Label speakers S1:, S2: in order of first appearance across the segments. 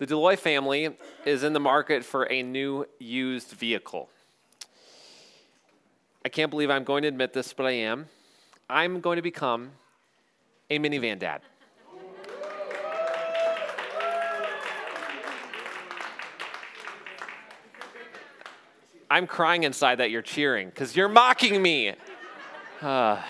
S1: The Deloy family is in the market for a new used vehicle. I can't believe I'm going to admit this, but I am. I'm going to become a minivan dad. I'm crying inside that you're cheering because you're mocking me. Uh,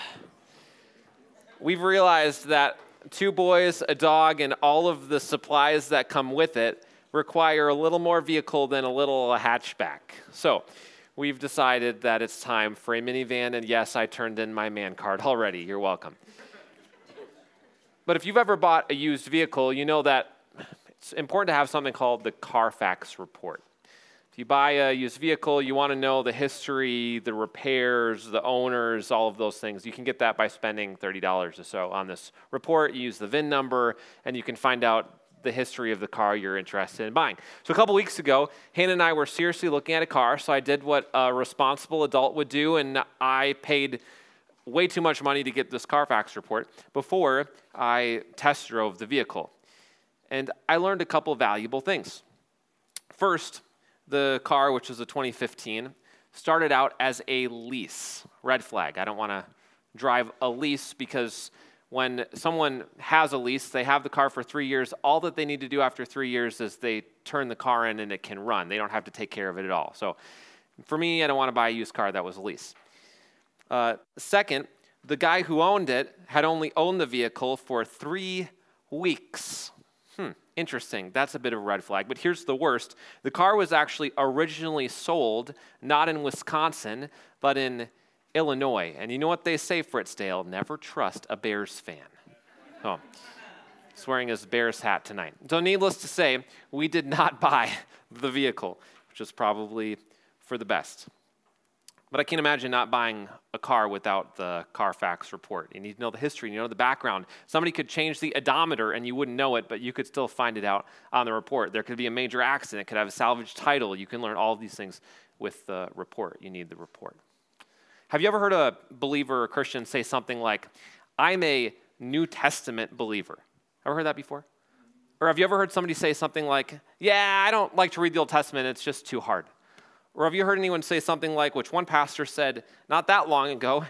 S1: we've realized that two boys, a dog, and all of the supplies that come with it require a little more vehicle than a little hatchback. So we've decided that it's time for a minivan, and yes, I turned in my man card already. You're welcome. but if you've ever bought a used vehicle, you know that it's important to have something called the Carfax report. You buy a used vehicle, you want to know the history, the repairs, the owners, all of those things. You can get that by spending $30 or so on this report. You use the VIN number, and you can find out the history of the car you're interested in buying. So, a couple weeks ago, Hannah and I were seriously looking at a car. So, I did what a responsible adult would do, and I paid way too much money to get this Carfax report before I test drove the vehicle. And I learned a couple valuable things. First, the car, which was a 2015, started out as a lease. Red flag. I don't want to drive a lease because when someone has a lease, they have the car for three years. All that they need to do after three years is they turn the car in and it can run. They don't have to take care of it at all. So for me, I don't want to buy a used car that was a lease. Uh, second, the guy who owned it had only owned the vehicle for three weeks. Interesting. That's a bit of a red flag. But here's the worst the car was actually originally sold not in Wisconsin, but in Illinois. And you know what they say, Fritzdale? Never trust a Bears fan. Oh, he's wearing his Bears hat tonight. So, needless to say, we did not buy the vehicle, which is probably for the best. But I can't imagine not buying a car without the Carfax report. You need to know the history, you know the background. Somebody could change the odometer and you wouldn't know it, but you could still find it out on the report. There could be a major accident, it could have a salvage title. You can learn all of these things with the report. You need the report. Have you ever heard a believer or Christian say something like, I'm a New Testament believer? Ever heard that before? Or have you ever heard somebody say something like, Yeah, I don't like to read the Old Testament, it's just too hard? Or have you heard anyone say something like, which one pastor said not that long ago,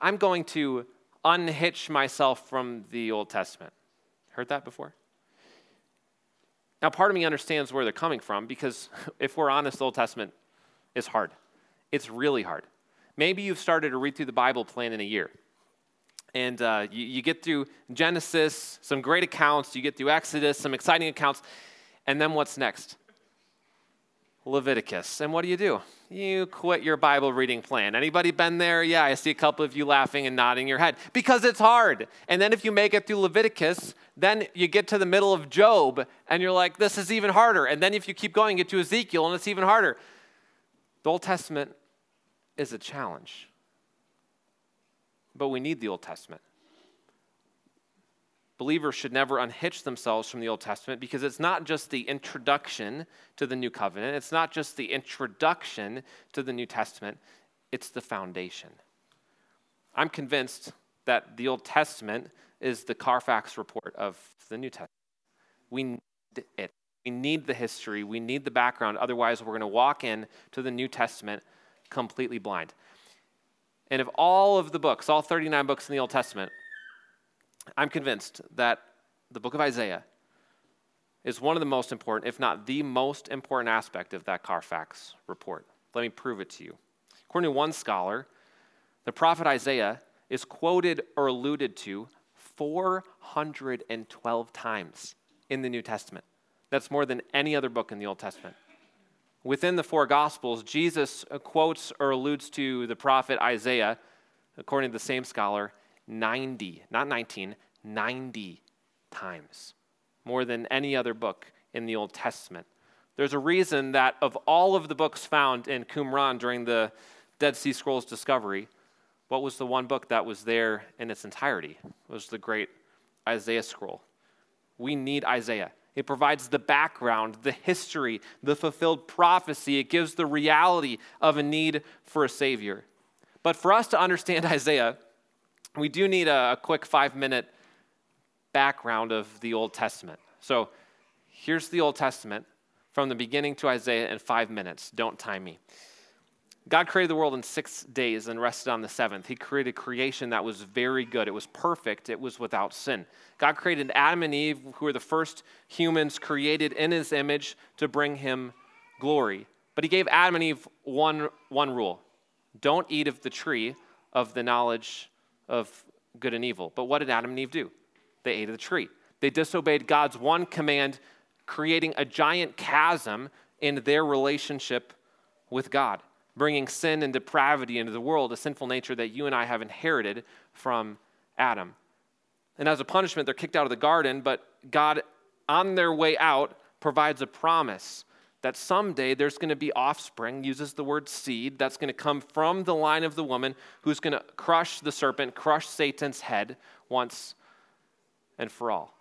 S1: I'm going to unhitch myself from the Old Testament? Heard that before? Now, part of me understands where they're coming from because if we're honest, the Old Testament is hard. It's really hard. Maybe you've started to read through the Bible plan in a year. And uh, you, you get through Genesis, some great accounts, you get through Exodus, some exciting accounts, and then what's next? Leviticus. And what do you do? You quit your Bible reading plan. Anybody been there? Yeah, I see a couple of you laughing and nodding your head because it's hard. And then if you make it through Leviticus, then you get to the middle of Job and you're like, this is even harder. And then if you keep going, you get to Ezekiel and it's even harder. The Old Testament is a challenge. But we need the Old Testament believers should never unhitch themselves from the Old Testament because it's not just the introduction to the New Covenant, it's not just the introduction to the New Testament, it's the foundation. I'm convinced that the Old Testament is the Carfax report of the New Testament. We need it. We need the history, we need the background, otherwise, we're going to walk in to the New Testament completely blind. And of all of the books, all 39 books in the Old Testament, I'm convinced that the book of Isaiah is one of the most important, if not the most important aspect of that Carfax report. Let me prove it to you. According to one scholar, the prophet Isaiah is quoted or alluded to 412 times in the New Testament. That's more than any other book in the Old Testament. Within the four Gospels, Jesus quotes or alludes to the prophet Isaiah, according to the same scholar, 90, not 19, 90 times, more than any other book in the Old Testament. There's a reason that of all of the books found in Qumran during the Dead Sea Scrolls discovery, what was the one book that was there in its entirety? It was the great Isaiah scroll. We need Isaiah. It provides the background, the history, the fulfilled prophecy. It gives the reality of a need for a Savior. But for us to understand Isaiah, we do need a, a quick five minute background of the Old Testament. So Here's the Old Testament from the beginning to Isaiah in five minutes. Don't time me. God created the world in six days and rested on the seventh. He created creation that was very good. It was perfect. It was without sin. God created Adam and Eve, who were the first humans created in his image to bring him glory. But he gave Adam and Eve one, one rule don't eat of the tree of the knowledge of good and evil. But what did Adam and Eve do? They ate of the tree. They disobeyed God's one command, creating a giant chasm in their relationship with God bringing sin and depravity into the world, a sinful nature that you and I have inherited from Adam. And as a punishment, they're kicked out of the garden, but God, on their way out, provides a promise that someday there's going to be offspring, uses the word seed, that's going to come from the line of the woman who's going to crush the serpent, crush Satan's head once and for all.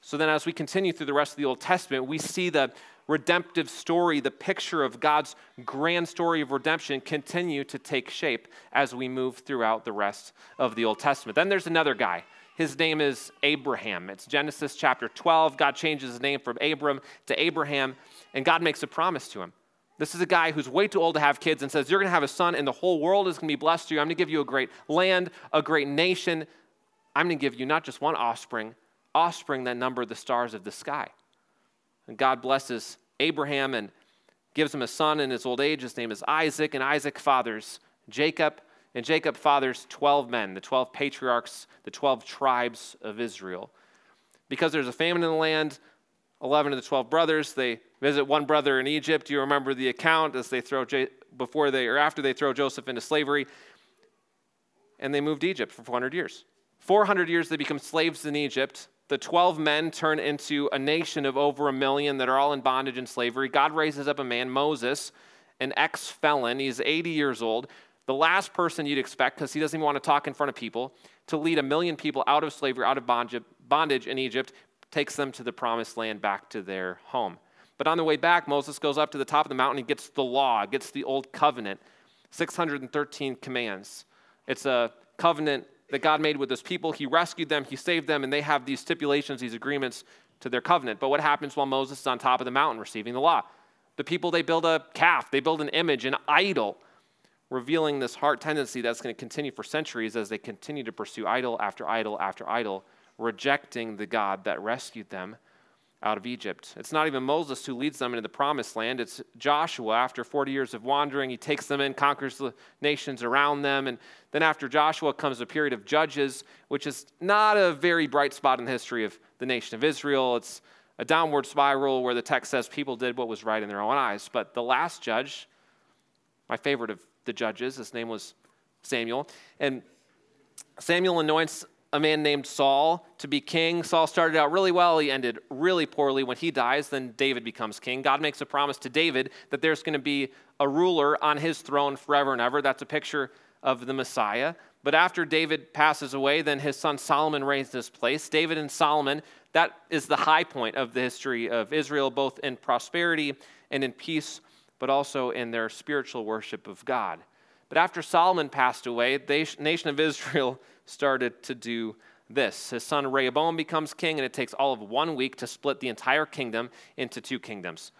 S1: So then, as we continue through the rest of the Old Testament, we see the redemptive story, the picture of God's grand story of redemption, continue to take shape as we move throughout the rest of the Old Testament. Then there's another guy. His name is Abraham. It's Genesis chapter 12. God changes his name from Abram to Abraham, and God makes a promise to him. This is a guy who's way too old to have kids and says, You're going to have a son, and the whole world is going to be blessed through you. I'm going to give you a great land, a great nation. I'm going to give you not just one offspring, offspring that number the stars of the sky. And God blesses Abraham and gives him a son in his old age. His name is Isaac, and Isaac fathers Jacob, and Jacob fathers 12 men, the 12 patriarchs, the 12 tribes of Israel. Because there's a famine in the land, 11 of the 12 brothers, they visit one brother in Egypt. You remember the account as they throw, before they, or after they throw Joseph into slavery, and they moved to Egypt for 400 years. 400 years they become slaves in Egypt the 12 men turn into a nation of over a million that are all in bondage and slavery. God raises up a man, Moses, an ex felon. He's 80 years old, the last person you'd expect, because he doesn't even want to talk in front of people, to lead a million people out of slavery, out of bondage in Egypt, takes them to the promised land, back to their home. But on the way back, Moses goes up to the top of the mountain and gets the law, gets the old covenant, 613 commands. It's a covenant that God made with his people. He rescued them, he saved them, and they have these stipulations, these agreements to their covenant. But what happens while Moses is on top of the mountain receiving the law? The people, they build a calf, they build an image, an idol, revealing this heart tendency that's going to continue for centuries as they continue to pursue idol after idol after idol, rejecting the God that rescued them out of Egypt. It's not even Moses who leads them into the promised land. It's Joshua. After 40 years of wandering, he takes them in, conquers the nations around them. And then after Joshua comes a period of judges, which is not a very bright spot in the history of the nation of Israel. It's a downward spiral where the text says people did what was right in their own eyes. But the last judge, my favorite of the judges, his name was Samuel. And Samuel anoints a man named Saul to be king. Saul started out really well, he ended really poorly. When he dies, then David becomes king. God makes a promise to David that there's going to be a ruler on his throne forever and ever. That's a picture of the Messiah. But after David passes away, then his son Solomon reigns in his place. David and Solomon, that is the high point of the history of Israel, both in prosperity and in peace, but also in their spiritual worship of God. But after Solomon passed away, the nation of Israel started to do this. His son Rehoboam becomes king, and it takes all of one week to split the entire kingdom into two kingdoms.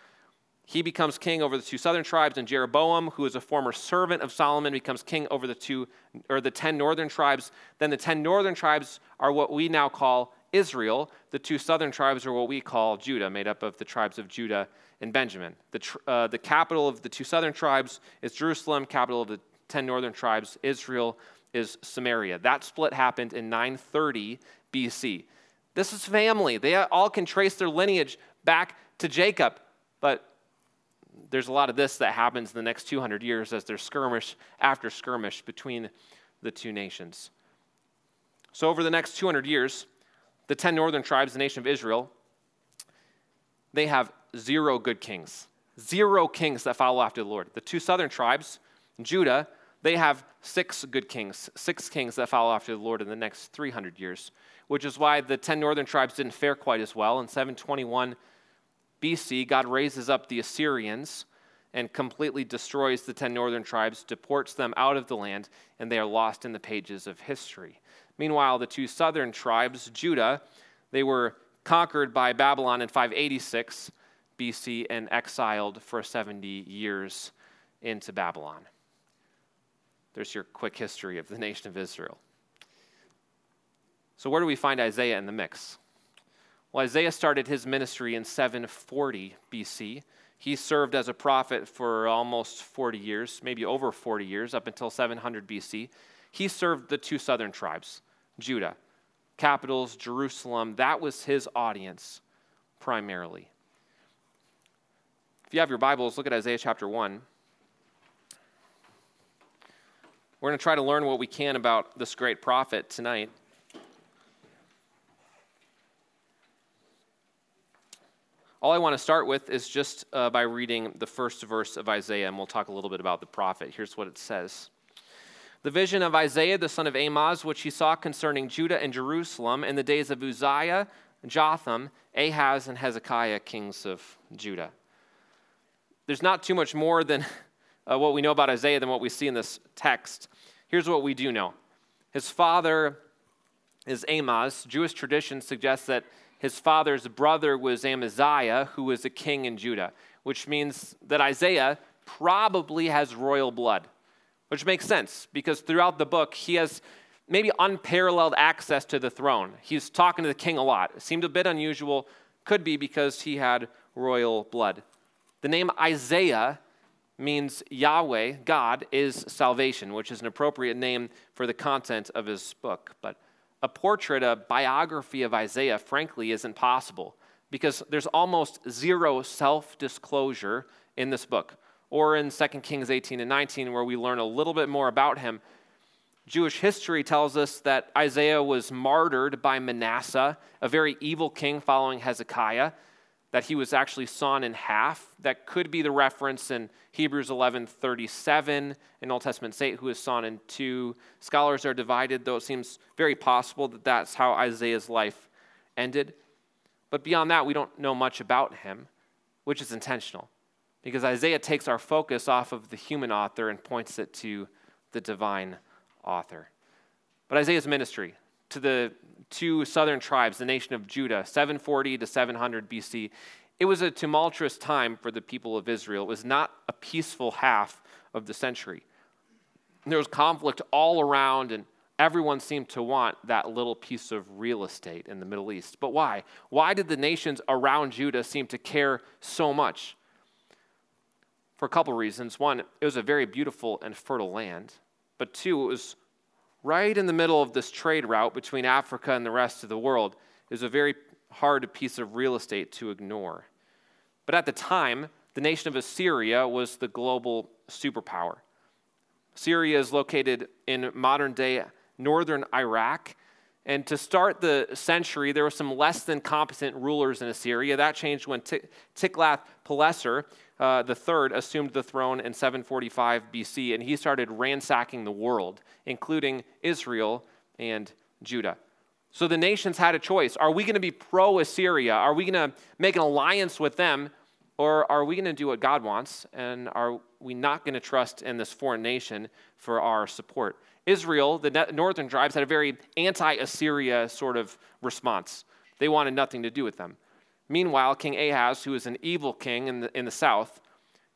S1: He becomes king over the two southern tribes, and Jeroboam, who is a former servant of Solomon, becomes king over the two or the ten northern tribes. Then the ten northern tribes are what we now call Israel. The two southern tribes are what we call Judah, made up of the tribes of Judah and Benjamin. The, uh, the capital of the two southern tribes is Jerusalem, capital of the ten northern tribes, Israel is Samaria. That split happened in 930 BC. This is family. They all can trace their lineage back to Jacob, but there's a lot of this that happens in the next 200 years as there's skirmish after skirmish between the two nations. So, over the next 200 years, the 10 northern tribes, the nation of Israel, they have zero good kings. Zero kings that follow after the Lord. The two southern tribes, Judah, they have six good kings, six kings that follow after the Lord in the next 300 years, which is why the 10 northern tribes didn't fare quite as well. In 721 BC, God raises up the Assyrians and completely destroys the 10 northern tribes, deports them out of the land, and they are lost in the pages of history. Meanwhile, the two southern tribes, Judah, they were conquered by Babylon in 586 BC and exiled for 70 years into Babylon. There's your quick history of the nation of Israel. So, where do we find Isaiah in the mix? Well, Isaiah started his ministry in 740 BC. He served as a prophet for almost 40 years, maybe over 40 years, up until 700 BC. He served the two southern tribes, Judah, capitals, Jerusalem. That was his audience primarily. If you have your Bibles, look at Isaiah chapter 1. We're going to try to learn what we can about this great prophet tonight. All I want to start with is just uh, by reading the first verse of Isaiah, and we'll talk a little bit about the prophet. Here's what it says The vision of Isaiah, the son of Amoz, which he saw concerning Judah and Jerusalem in the days of Uzziah, Jotham, Ahaz, and Hezekiah, kings of Judah. There's not too much more than uh, what we know about Isaiah than what we see in this text. Here's what we do know his father is Amoz. Jewish tradition suggests that his father's brother was Amaziah, who was a king in Judah, which means that Isaiah probably has royal blood, which makes sense because throughout the book, he has maybe unparalleled access to the throne. He's talking to the king a lot. It seemed a bit unusual, could be because he had royal blood. The name Isaiah means Yahweh, God, is salvation, which is an appropriate name for the content of his book. But a portrait, a biography of Isaiah, frankly, isn't possible because there's almost zero self disclosure in this book. Or in 2 Kings 18 and 19, where we learn a little bit more about him. Jewish history tells us that Isaiah was martyred by Manasseh, a very evil king following Hezekiah that he was actually sawn in half. That could be the reference in Hebrews 11:37 in Old Testament saint who is sawn in two. Scholars are divided, though it seems very possible that that's how Isaiah's life ended. But beyond that, we don't know much about him, which is intentional, because Isaiah takes our focus off of the human author and points it to the divine author. But Isaiah's ministry, to the two southern tribes, the nation of Judah, 740 to 700 BC. It was a tumultuous time for the people of Israel. It was not a peaceful half of the century. There was conflict all around, and everyone seemed to want that little piece of real estate in the Middle East. But why? Why did the nations around Judah seem to care so much? For a couple reasons. One, it was a very beautiful and fertile land. But two, it was right in the middle of this trade route between Africa and the rest of the world, is a very hard piece of real estate to ignore. But at the time, the nation of Assyria was the global superpower. Assyria is located in modern day northern Iraq. And to start the century, there were some less than competent rulers in Assyria. That changed when Tiglath-Pileser uh, the third assumed the throne in 745 BC, and he started ransacking the world, including Israel and Judah. So the nations had a choice. Are we going to be pro Assyria? Are we going to make an alliance with them? Or are we going to do what God wants? And are we not going to trust in this foreign nation for our support? Israel, the northern tribes, had a very anti Assyria sort of response. They wanted nothing to do with them. Meanwhile, King Ahaz, who was an evil king in the, in the south,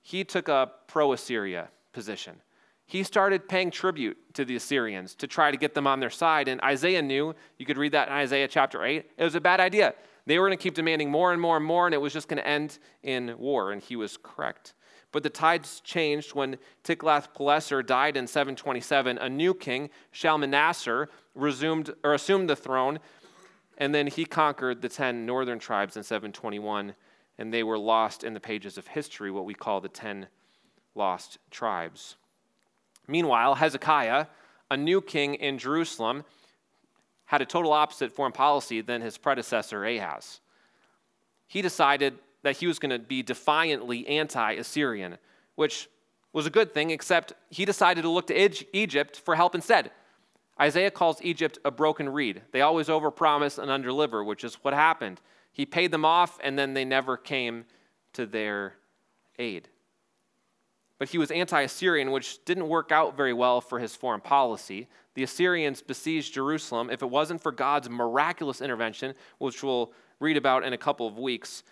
S1: he took a pro Assyria position. He started paying tribute to the Assyrians to try to get them on their side. And Isaiah knew, you could read that in Isaiah chapter 8, it was a bad idea. They were going to keep demanding more and more and more, and it was just going to end in war. And he was correct. But the tides changed when Tiglath-Pileser died in 727. A new king, Shalmaneser, resumed or assumed the throne and then he conquered the 10 northern tribes in 721, and they were lost in the pages of history, what we call the 10 lost tribes. Meanwhile, Hezekiah, a new king in Jerusalem, had a total opposite foreign policy than his predecessor Ahaz. He decided that he was going to be defiantly anti Assyrian, which was a good thing, except he decided to look to Egypt for help instead. Isaiah calls Egypt a broken reed. They always overpromise and underdeliver, which is what happened. He paid them off, and then they never came to their aid. But he was anti Assyrian, which didn't work out very well for his foreign policy. The Assyrians besieged Jerusalem. If it wasn't for God's miraculous intervention, which we'll read about in a couple of weeks,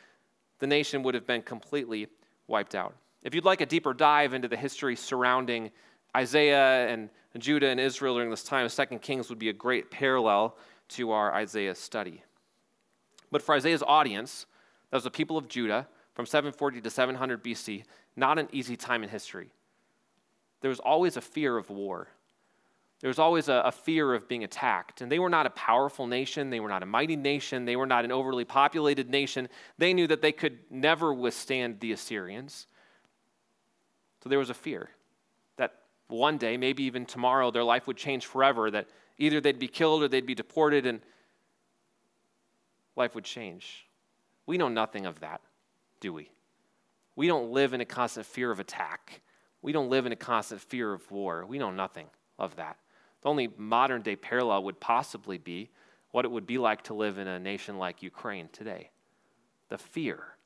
S1: the nation would have been completely wiped out. If you'd like a deeper dive into the history surrounding Isaiah and Judah and Israel during this time, 2 Kings would be a great parallel to our Isaiah study. But for Isaiah's audience, that was the people of Judah from 740 to 700 BC, not an easy time in history. There was always a fear of war. There was always a, a, fear of being attacked. And they were not a powerful nation. They were not a mighty nation. They were not an overly populated nation. They knew that they could never withstand the Assyrians. So there was a fear one day, maybe even tomorrow, their life would change forever, that either they'd be killed or they'd be deported and life would change. We know nothing of that, do we? We don't live in a constant fear of attack. We don't live in a constant fear of war. We know nothing of that. The only modern day parallel would possibly be what it would be like to live in a nation like Ukraine today. The fear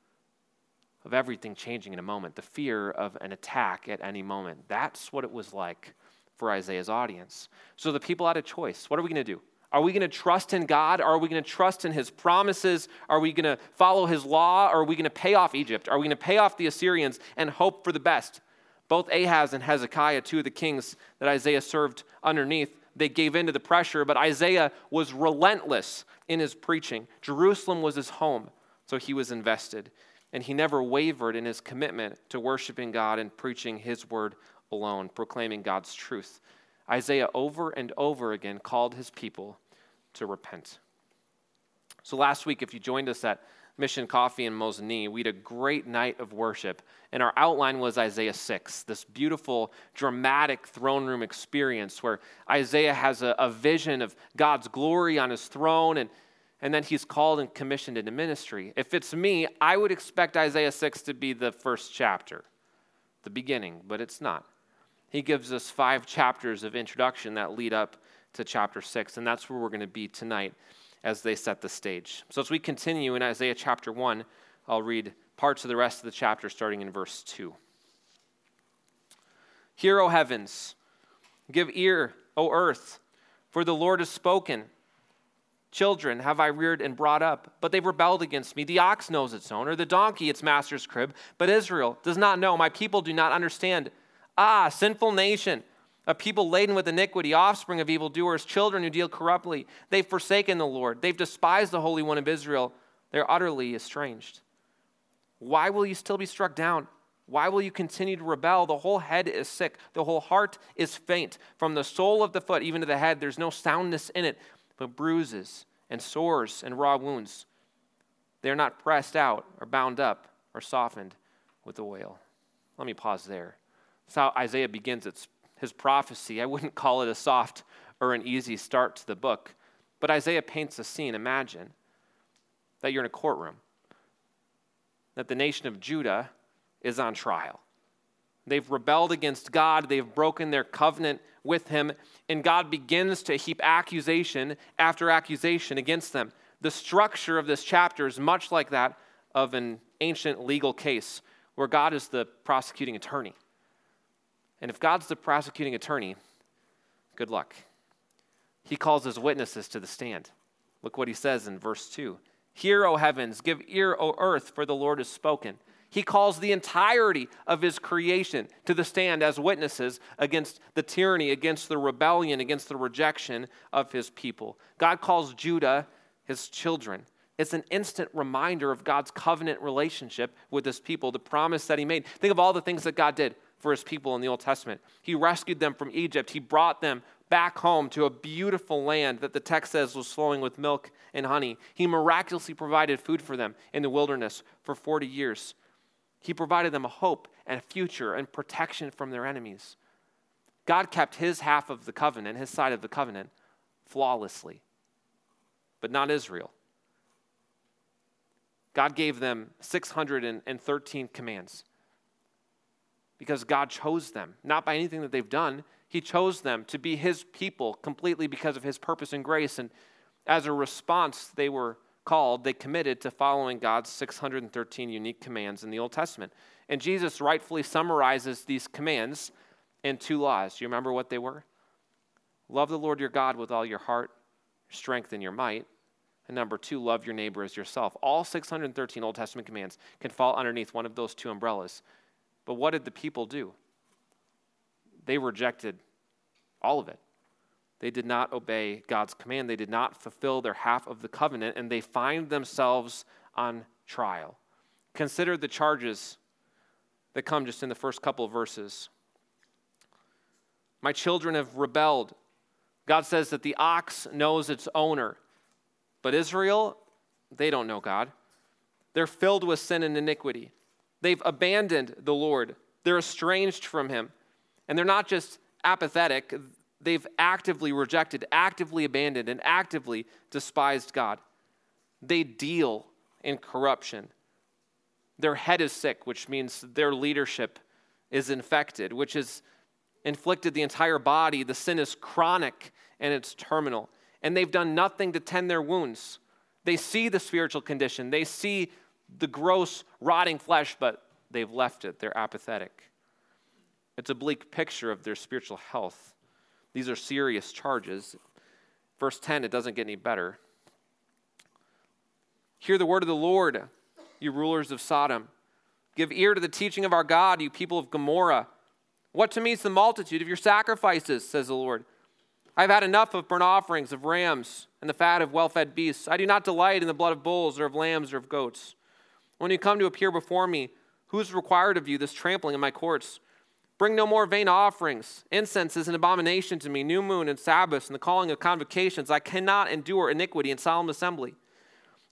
S1: of everything changing in a moment, the fear of an attack at any moment. That's what it was like for Isaiah's audience. So the people had a choice. What are we going to do? Are we going to trust in God? Are we going to trust in his promises? Are we going to follow his law? Are we going to pay off Egypt? Are we going to pay off the Assyrians and hope for the best? Both Ahaz and Hezekiah, two of the kings that Isaiah served underneath, they gave in to the pressure, but Isaiah was relentless in his preaching. Jerusalem was his home, so he was invested. And he never wavered in his commitment to worshiping God and preaching his word alone, proclaiming God's truth. Isaiah over and over again called his people to repent. So last week, if you joined us at Mission Coffee in Mosinee, we had a great night of worship, and our outline was Isaiah 6, this beautiful, dramatic throne room experience where Isaiah has a, a vision of God's glory on his throne, and, and then he's called and commissioned into ministry. If it's me, I would expect Isaiah 6 to be the first chapter, the beginning, but it's not. He gives us five chapters of introduction that lead up to chapter 6, and that's where we're going to be tonight as they set the stage. So, as we continue in Isaiah chapter 1, I'll read parts of the rest of the chapter starting in verse 2. Hear, O heavens, give ear, O earth, for the Lord has spoken. Children have I reared and brought up, but they've rebelled against me. The ox knows its owner, the donkey its master's crib, but Israel does not know. My people do not understand. Ah, sinful nation a people laden with iniquity, offspring of evildoers, children who deal corruptly. They've forsaken the Lord. They've despised the Holy One of Israel. They're utterly estranged. Why will you still be struck down? Why will you continue to rebel? The whole head is sick. The whole heart is faint. From the sole of the foot even to the head, there's no soundness in it, but bruises and sores and raw wounds. They're not pressed out or bound up or softened with oil. Let me pause there. That's how Isaiah begins its his prophecy. I wouldn't call it a soft or an easy start to the book, but Isaiah paints a scene. Imagine that you're in a courtroom, that the nation of Judah is on trial. They've rebelled against God, they've broken their covenant with Him, and God begins to heap accusation after accusation against them. The structure of this chapter is much like that of an ancient legal case where God is the prosecuting attorney. And if God's the prosecuting attorney, good luck. He calls his witnesses to the stand. Look what he says in verse 2 Hear, O heavens, give ear, O earth, for the Lord has spoken. He calls the entirety of his creation to the stand as witnesses against the tyranny, against the rebellion, against the rejection of his people. God calls Judah his children. It's an instant reminder of God's covenant relationship with his people, the promise that he made. Think of all the things that God did for his people in the Old Testament. He rescued them from Egypt. He brought them back home to a beautiful land that the text says was flowing with milk and honey. He miraculously provided food for them in the wilderness for 40 years. He provided them a hope and a future and protection from their enemies. God kept his half of the covenant, his side of the covenant, flawlessly, but not Israel. God gave them 613 commands because God chose them, not by anything that they've done. He chose them to be His people completely because of His purpose and grace. And as a response, they were called, they committed to following God's 613 unique commands in the Old Testament. And Jesus rightfully summarizes these commands in two laws. Do you remember what they were? Love the Lord your God with all your heart, strength, and your might, And number two, love your neighbor as yourself. All 613 Old Testament commands can fall underneath one of those two umbrellas. But what did the people do? They rejected all of it. They did not obey God's command. They did not fulfill their half of the covenant, and they find themselves on trial. Consider the charges that come just in the first couple of verses. My children have rebelled. God says that the ox knows its owner, but Israel, they don't know God. They're filled with sin and iniquity. They've abandoned the Lord, they're estranged from Him. And they're not just apathetic, they've actively rejected, actively abandoned, and actively despised God. They deal in corruption. Their head is sick, which means their leadership is infected, which has inflicted the entire body. The sin is chronic and it's terminal. And they've done nothing to tend their wounds. They see the spiritual condition, they see the gross, rotting flesh, but they've left it. They're apathetic. It's a bleak picture of their spiritual health. These are serious charges. Verse 10, it doesn't get any better. Hear the word of the Lord, you rulers of Sodom. Give ear to the teaching of our God, you people of Gomorrah. What to me is the multitude of your sacrifices, says the Lord. I've had enough of burnt offerings of rams and the fat of well fed beasts. I do not delight in the blood of bulls or of lambs or of goats. When you come to appear before me, who is required of you this trampling in my courts? Bring no more vain offerings. Incense is an abomination to me, new moon and Sabbaths and the calling of convocations. I cannot endure iniquity in solemn assembly.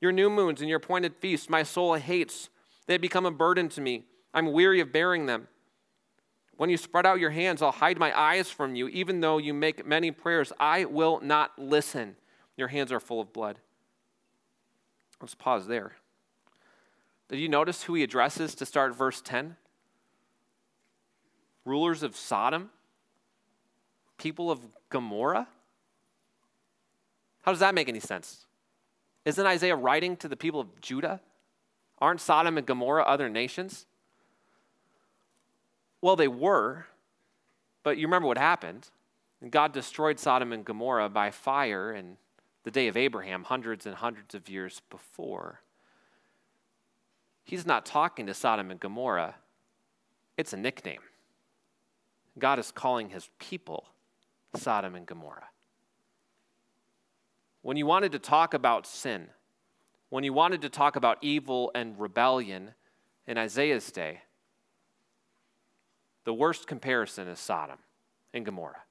S1: Your new moons and your appointed feasts, my soul hates. They become a burden to me. I'm weary of bearing them. When you spread out your hands, I'll hide my eyes from you. Even though you make many prayers, I will not listen. Your hands are full of blood. Let's pause there. Did you notice who he addresses to start verse 10? Rulers of Sodom? People of Gomorrah? How does that make any sense? Isn't Isaiah writing to the people of Judah? Aren't Sodom and Gomorrah other nations? Well, they were, but you remember what happened. God destroyed Sodom and Gomorrah by fire in the day of Abraham, hundreds and hundreds of years before. He's not talking to Sodom and Gomorrah, it's a nickname. God is calling his people Sodom and Gomorrah. When you wanted to talk about sin, when you wanted to talk about evil and rebellion in Isaiah's day, the worst comparison is Sodom and Gomorrah.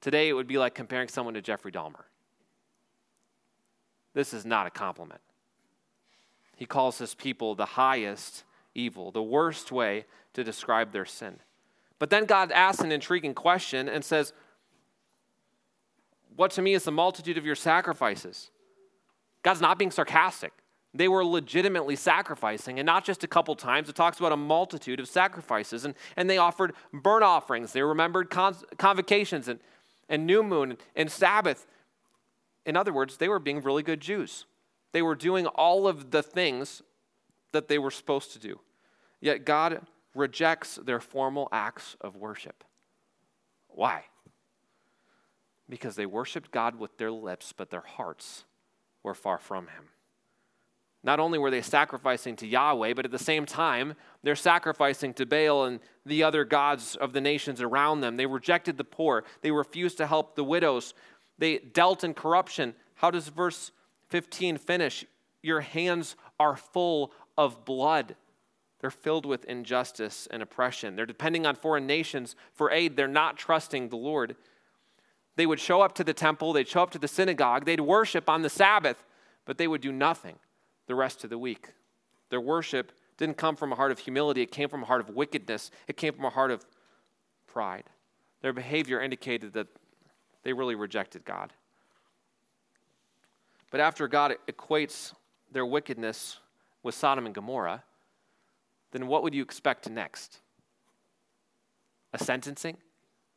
S1: Today, it would be like comparing someone to Jeffrey Dahmer. This is not a compliment. He calls his people the highest evil, the worst way to describe their sin. But then God asks an intriguing question and says, what to me is the multitude of your sacrifices. God's not being sarcastic. They were legitimately sacrificing, and not just a couple times. It talks about a multitude of sacrifices, and, and they offered burnt offerings. They remembered con- convocations and, and new moon and Sabbath. In other words, they were being really good Jews. They were doing all of the things that they were supposed to do. Yet God rejects their formal acts of worship. Why? because they worshiped God with their lips, but their hearts were far from Him. Not only were they sacrificing to Yahweh, but at the same time, they're sacrificing to Baal and the other gods of the nations around them. They rejected the poor, they refused to help the widows, they dealt in corruption. How does verse 15 finish? Your hands are full of blood. They're filled with injustice and oppression. They're depending on foreign nations for aid. They're not trusting the Lord. They would show up to the temple, they'd show up to the synagogue, they'd worship on the Sabbath, but they would do nothing the rest of the week. Their worship didn't come from a heart of humility, it came from a heart of wickedness, it came from a heart of pride. Their behavior indicated that they really rejected God. But after God equates their wickedness with Sodom and Gomorrah, then what would you expect next? A sentencing?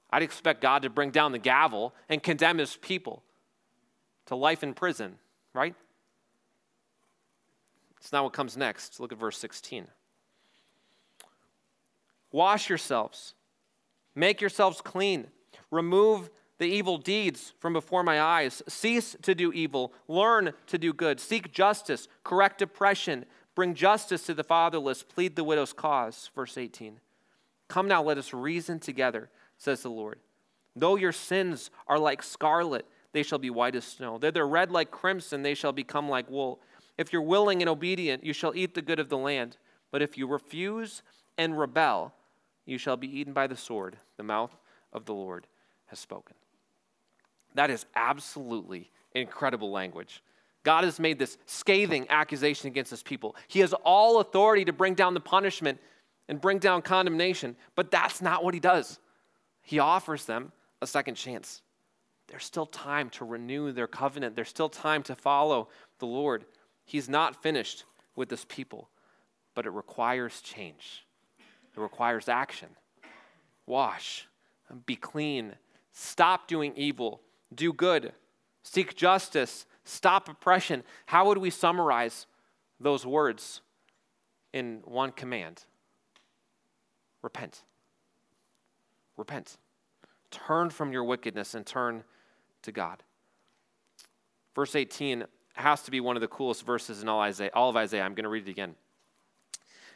S1: I'd expect God to bring down the gavel and condemn his people to life in prison, right? It's not what comes next. Look at verse 16. Wash yourselves, make yourselves clean, remove the evil deeds from before my eyes. Cease to do evil, learn to do good, seek justice, correct oppression, bring justice to the fatherless, plead the widow's cause. Verse 18. Come now, let us reason together, says the Lord. Though your sins are like scarlet, they shall be white as snow. Though they're red like crimson, they shall become like wool. If you're willing and obedient, you shall eat the good of the land. But if you refuse and rebel, you shall be eaten by the sword. The mouth of the Lord has spoken. That is absolutely incredible language. God has made this scathing accusation against his people. He has all authority to bring down the punishment and bring down condemnation, but that's not what he does. He offers them a second chance. There's still time to renew their covenant, there's still time to follow the Lord. He's not finished with this people, but it requires change, it requires action. Wash, be clean, stop doing evil, do good, seek justice, stop oppression. How would we summarize those words in one command? Repent. Repent. Turn from your wickedness and turn to God. Verse 18 has to be one of the coolest verses in all, Isaiah, all of Isaiah. I'm going to read it again.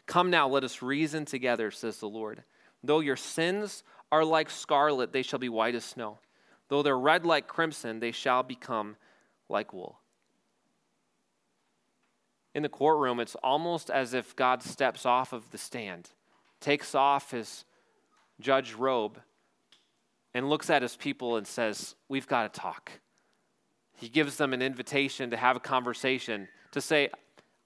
S1: Come now, let us reason together, says the Lord. Though your sins are like scarlet, they shall be white as snow. Though they're red like crimson, they shall become like wool. In the courtroom, it's almost as if God steps off of the stand, takes off his judge robe, and looks at his people and says, We've got to talk. He gives them an invitation to have a conversation, to say,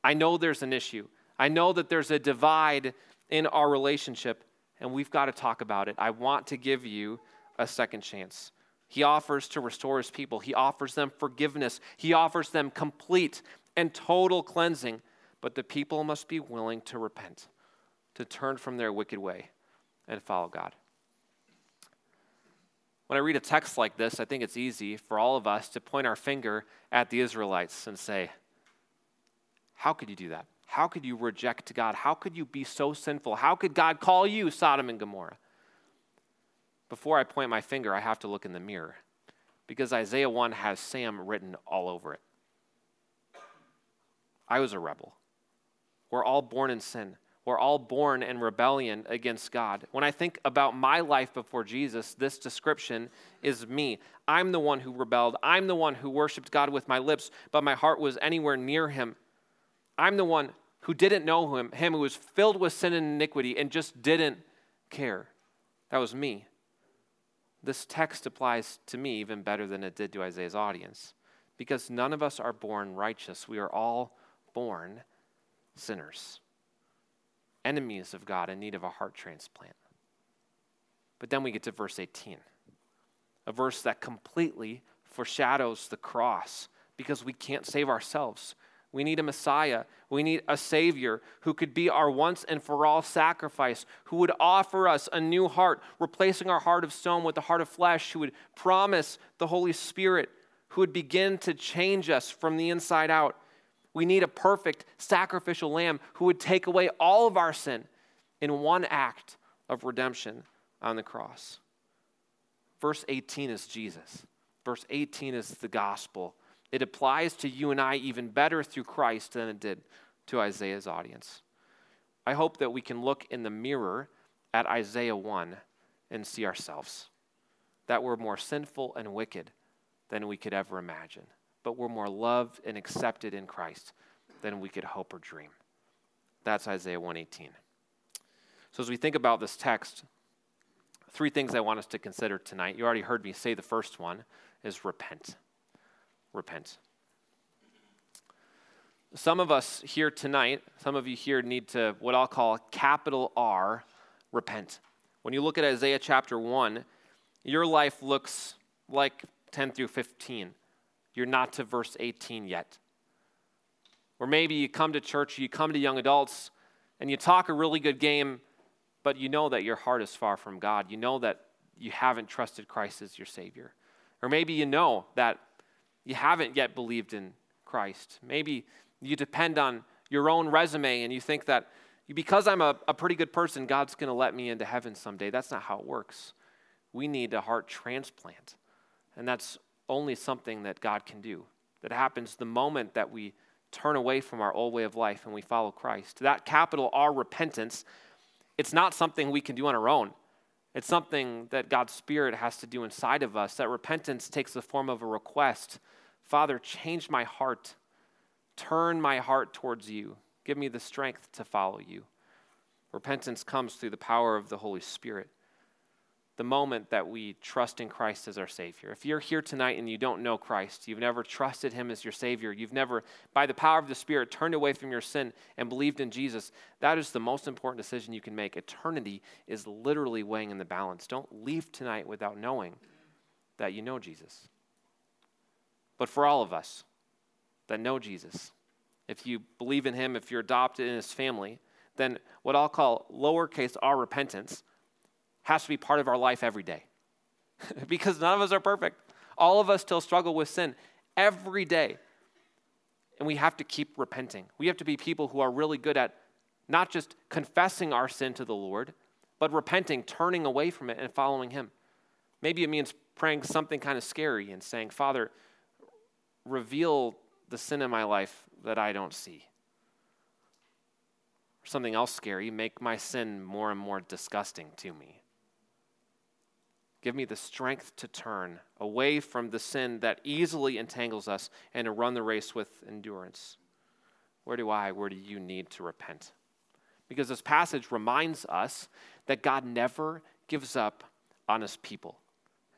S1: I know there's an issue. I know that there's a divide in our relationship, and we've got to talk about it. I want to give you a second chance. He offers to restore his people, he offers them forgiveness, he offers them complete and total cleansing. But the people must be willing to repent, to turn from their wicked way and follow God. When I read a text like this, I think it's easy for all of us to point our finger at the Israelites and say, How could you do that? How could you reject God? How could you be so sinful? How could God call you Sodom and Gomorrah? Before I point my finger, I have to look in the mirror because Isaiah 1 has Sam written all over it. I was a rebel. We're all born in sin. We're all born in rebellion against God. When I think about my life before Jesus, this description is me. I'm the one who rebelled. I'm the one who worshiped God with my lips, but my heart was anywhere near him. I'm the one who didn't know him, him who was filled with sin and iniquity and just didn't care. That was me. This text applies to me even better than it did to Isaiah's audience because none of us are born righteous. We are all born sinners, enemies of God in need of a heart transplant. But then we get to verse 18, a verse that completely foreshadows the cross because we can't save ourselves. We need a Messiah. We need a Savior who could be our once and for all sacrifice, who would offer us a new heart, replacing our heart of stone with the heart of flesh, who would promise the Holy Spirit, who would begin to change us from the inside out. We need a perfect sacrificial lamb who would take away all of our sin in one act of redemption on the cross. Verse 18 is Jesus. Verse 18 is the gospel it applies to you and I even better through Christ than it did to Isaiah's audience. I hope that we can look in the mirror at Isaiah 1 and see ourselves. That we're more sinful and wicked than we could ever imagine, but we're more loved and accepted in Christ than we could hope or dream. That's Isaiah 118. So as we think about this text, three things I want us to consider tonight. You already heard me say the first one is repent repent. Some of us here tonight, some of you here need to, what I'll call capital R, repent. When you look at Isaiah chapter 1, your life looks like 10 through 15. You're not to verse 18 yet. Or maybe you come to church, you come to young adults, and you talk a really good game, but you know that your heart is far from God. You know that you haven't trusted Christ as your Savior. Or maybe you know that you haven't yet believed in Christ. Maybe you depend on your own resume and you think that because I'm a, a pretty good person, God's going to let me into heaven someday. That's not how it works. We need a heart transplant. And that's only something that God can do. That happens the moment that we turn away from our old way of life and we follow Christ. That capital R repentance, it's not something we can do on our own. It's something that God's Spirit has to do inside of us. That repentance takes the form of a request Father, change my heart, turn my heart towards you, give me the strength to follow you. Repentance comes through the power of the Holy Spirit the moment that we trust in Christ as our Savior. If you're here tonight and you don't know Christ, you've never trusted Him as your Savior, you've never, by the power of the Spirit, turned away from your sin and believed in Jesus, that is the most important decision you can make. Eternity is literally weighing in the balance. Don't leave tonight without knowing that you know Jesus. But for all of us that know Jesus, if you believe in Him, if you're adopted in His family, then what I'll call lowercase r repentance has to be part of our life every day. because none of us are perfect. All of us still struggle with sin every day. And we have to keep repenting. We have to be people who are really good at not just confessing our sin to the Lord, but repenting, turning away from it, and following Him. Maybe it means praying something kind of scary and saying, Father, reveal the sin in my life that I don't see. Or something else scary, make my sin more and more disgusting to me. Give me the strength to turn away from the sin that easily entangles us and to run the race with endurance. Where do I, where do you need to repent? Because this passage reminds us that God never gives up on his people.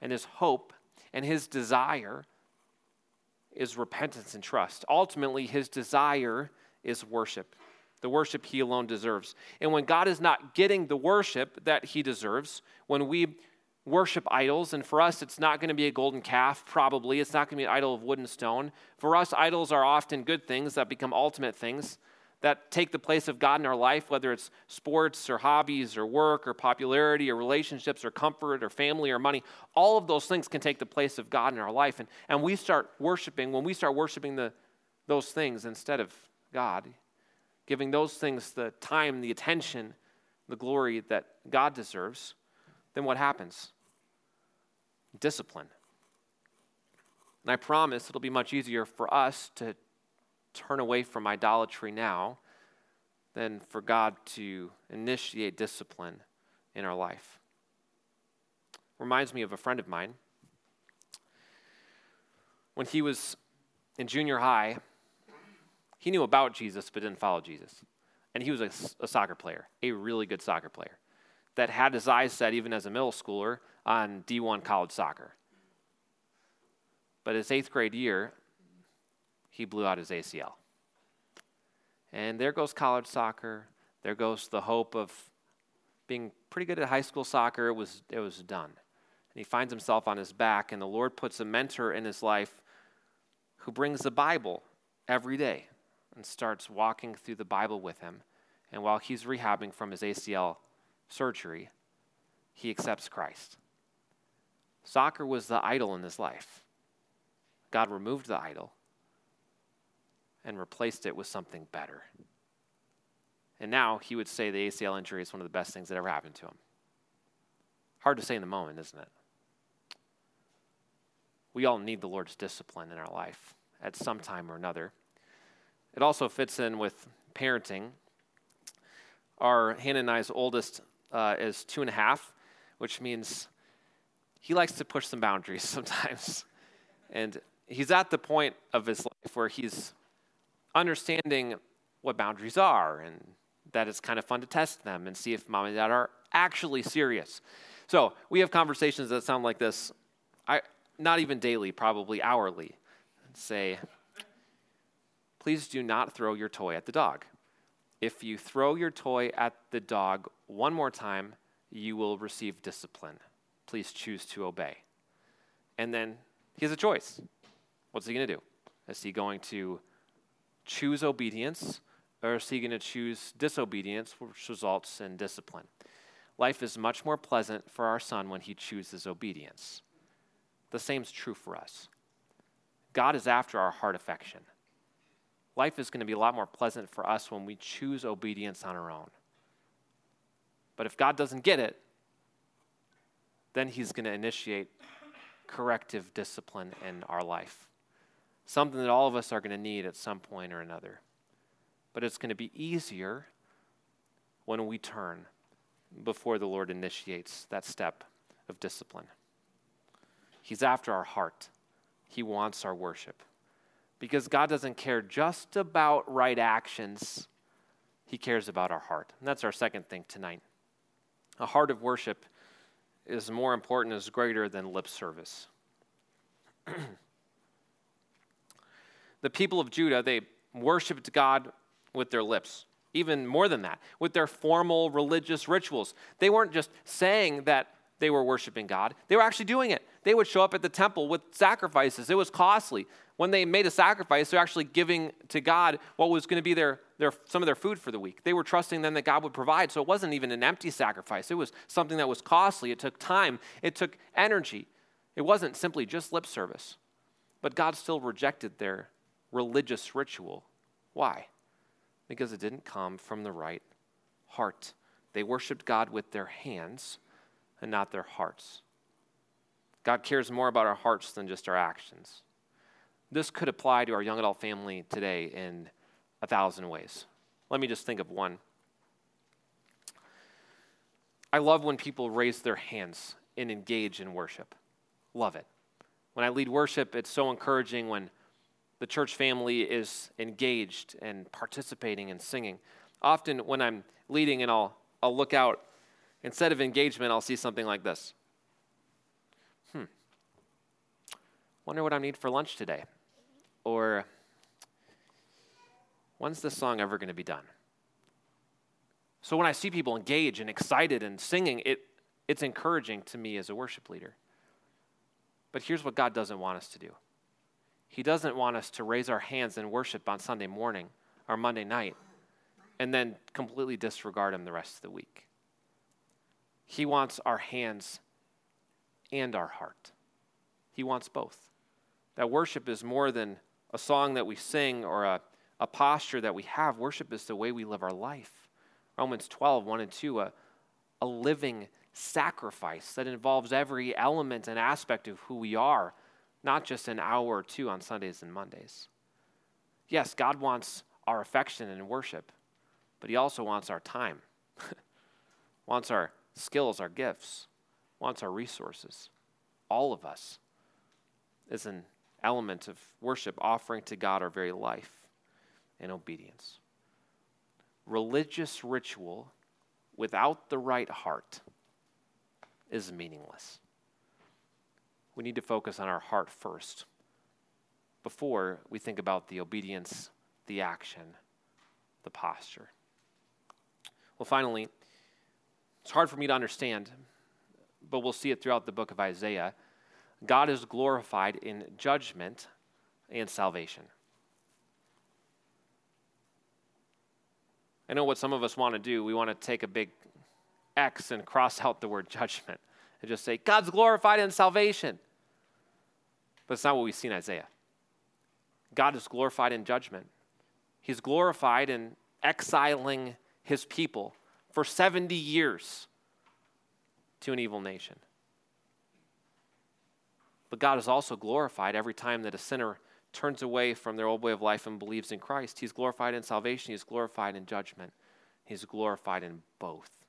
S1: And his hope and his desire is repentance and trust. Ultimately, his desire is worship, the worship he alone deserves. And when God is not getting the worship that he deserves, when we worship idols, and for us, it's not going to be a golden calf, probably. It's not going to be an idol of wood and stone. For us, idols are often good things that become ultimate things that take the place of God in our life, whether it's sports or hobbies or work or popularity or relationships or comfort or family or money. All of those things can take the place of God in our life. And, and we start worshiping, when we start worshiping the, those things instead of God, giving those things the time, the attention, the glory that God deserves then what happens? Discipline. And I promise it'll be much easier for us to turn away from idolatry now than for God to initiate discipline in our life. Reminds me of a friend of mine. When he was in junior high, he knew about Jesus but didn't follow Jesus. And he was a, a soccer player, a really good soccer player that had his eyes set, even as a middle schooler, on D1 college soccer. But his eighth grade year, he blew out his ACL. And there goes college soccer. There goes the hope of being pretty good at high school soccer. It was, it was done. And he finds himself on his back, and the Lord puts a mentor in his life who brings the Bible every day and starts walking through the Bible with him. And while he's rehabbing from his ACL, surgery, he accepts Christ. Soccer was the idol in his life. God removed the idol and replaced it with something better. And now he would say the ACL injury is one of the best things that ever happened to him. Hard to say in the moment, isn't it? We all need the Lord's discipline in our life at some time or another. It also fits in with parenting. Our Hannah and I's oldest uh, is two and a half, which means he likes to push some boundaries sometimes. and he's at the point of his life where he's understanding what boundaries are and that it's kind of fun to test them and see if mom and dad are actually serious. So we have conversations that sound like this, I, not even daily, probably hourly. Say, please do not throw your toy at the dog. If you throw your toy at the dog one more time, you will receive discipline. Please choose to obey. And then he has a choice. What's he going to do? Is he going to choose obedience or is he going to choose disobedience, which results in discipline? Life is much more pleasant for our son when he chooses obedience. The same is true for us. God is after our heart affection life is going to be a lot more pleasant for us when we choose obedience on our own. But if God doesn't get it, then He's going to initiate corrective discipline in our life. Something that all of us are going to need at some point or another. But it's going to be easier when we turn before the Lord initiates that step of discipline. He's after our heart, He wants our worship. Because God doesn't care just about right actions, He cares about our heart. And that's our second thing tonight. A heart of worship is more important, is greater than lip service. the people of Judah, they worshiped God with their lips. Even more than that, with their formal religious rituals. They weren't just saying that they were worshiping God, they were actually doing it. They would show up at the temple with sacrifices. It was costly. When they made a sacrifice, they're actually giving to God what was going to be their, their, some of their food for the week. They were trusting then that God would provide. So it wasn't even an empty sacrifice, it was something that was costly. It took time, it took energy. It wasn't simply just lip service. But God still rejected their religious ritual. Why? Because it didn't come from the right heart. They worshiped God with their hands and not their hearts. God cares more about our hearts than just our actions. This could apply to our young adult family today in a thousand ways. Let me just think of one. I love when people raise their hands and engage in worship. Love it. When I lead worship, it's so encouraging when the church family is engaged and participating and singing. Often, when I'm leading and I'll, I'll look out, instead of engagement, I'll see something like this. Hmm. Wonder what I need for lunch today. Or, when's this song ever going to be done? So when I see people engaged and excited and singing, it, it's encouraging to me as a worship leader. But here's what God doesn't want us to do He doesn't want us to raise our hands and worship on Sunday morning or Monday night and then completely disregard Him the rest of the week. He wants our hands and our heart. He wants both. That worship is more than a song that we sing or a, a posture that we have. Worship is the way we live our life. Romans 12, 1 and 2, a, a living sacrifice that involves every element and aspect of who we are, not just an hour or two on Sundays and Mondays. Yes, God wants our affection and worship, but He also wants our time, wants our skills, our gifts, wants our resources. All of us is an element of worship, offering to God our very life and obedience. Religious ritual without the right heart is meaningless. We need to focus on our heart first before we think about the obedience, the action, the posture. Well, finally, it's hard for me to understand, but we'll see it throughout the book of Isaiah. God is glorified in judgment and salvation. I know what some of us want to do. We want to take a big X and cross out the word judgment and just say, God's glorified in salvation. But it's not what we see in Isaiah. God is glorified in judgment. He's glorified in exiling his people for 70 years to an evil nation. But God is also glorified every time that a sinner turns away from their old way of life and believes in Christ. He's glorified in salvation, He's glorified in judgment, He's glorified in both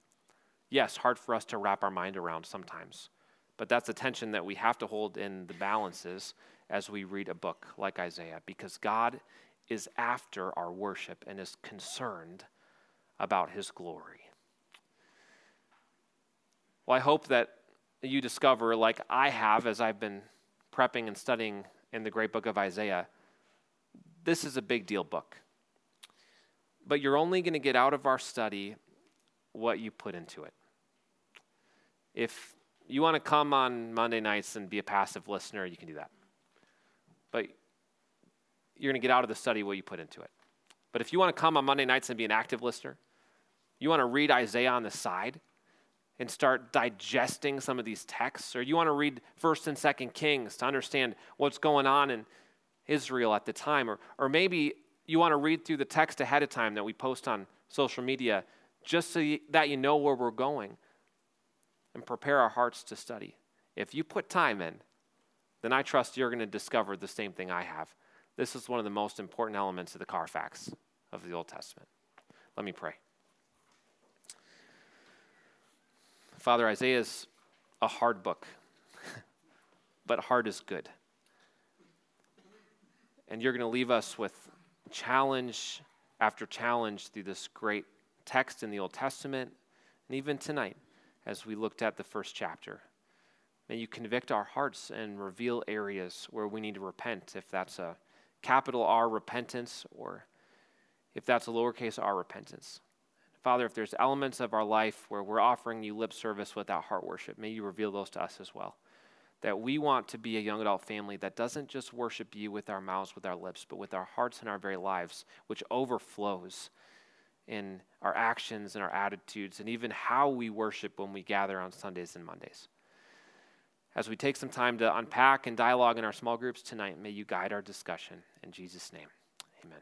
S1: yes, hard for us to wrap our mind around sometimes. But that's a tension that we have to hold in the balances as we read a book like Isaiah, because God is after our worship and is concerned about his glory. Well, I hope that you discover, like I have as I've been prepping and studying in the great book of Isaiah, this is a big deal book. But you're only going to get out of our study what you put into it. If you want to come on Monday nights and be a passive listener, you can do that. But you're going to get out of the study what you put into it. But if you want to come on Monday nights and be an active listener, you want to read Isaiah on the side and start digesting some of these texts, or you want to read 1st and 2nd Kings to understand what's going on in Israel at the time, or, or maybe you want to read through the text ahead of time that we post on social media just so that you know where we're going and prepare our hearts to study. If you put time in, then I trust you're going to discover the same thing I have. This is one of the most important elements of the Carfax of the Old Testament. Let me pray. Father, Isaiah is a hard book, but hard is good. And you're going to leave us with challenge after challenge through this great text in the Old Testament, and even tonight as we looked at the first chapter. May you convict our hearts and reveal areas where we need to repent, if that's a capital R repentance or if that's a lowercase r repentance. Father, if there's elements of our life where we're offering you lip service without heart worship, may you reveal those to us as well. That we want to be a young adult family that doesn't just worship you with our mouths, with our lips, but with our hearts and our very lives, which overflows in our actions and our attitudes, and even how we worship when we gather on Sundays and Mondays. As we take some time to unpack and dialogue in our small groups tonight, may you guide our discussion. In Jesus' name, amen.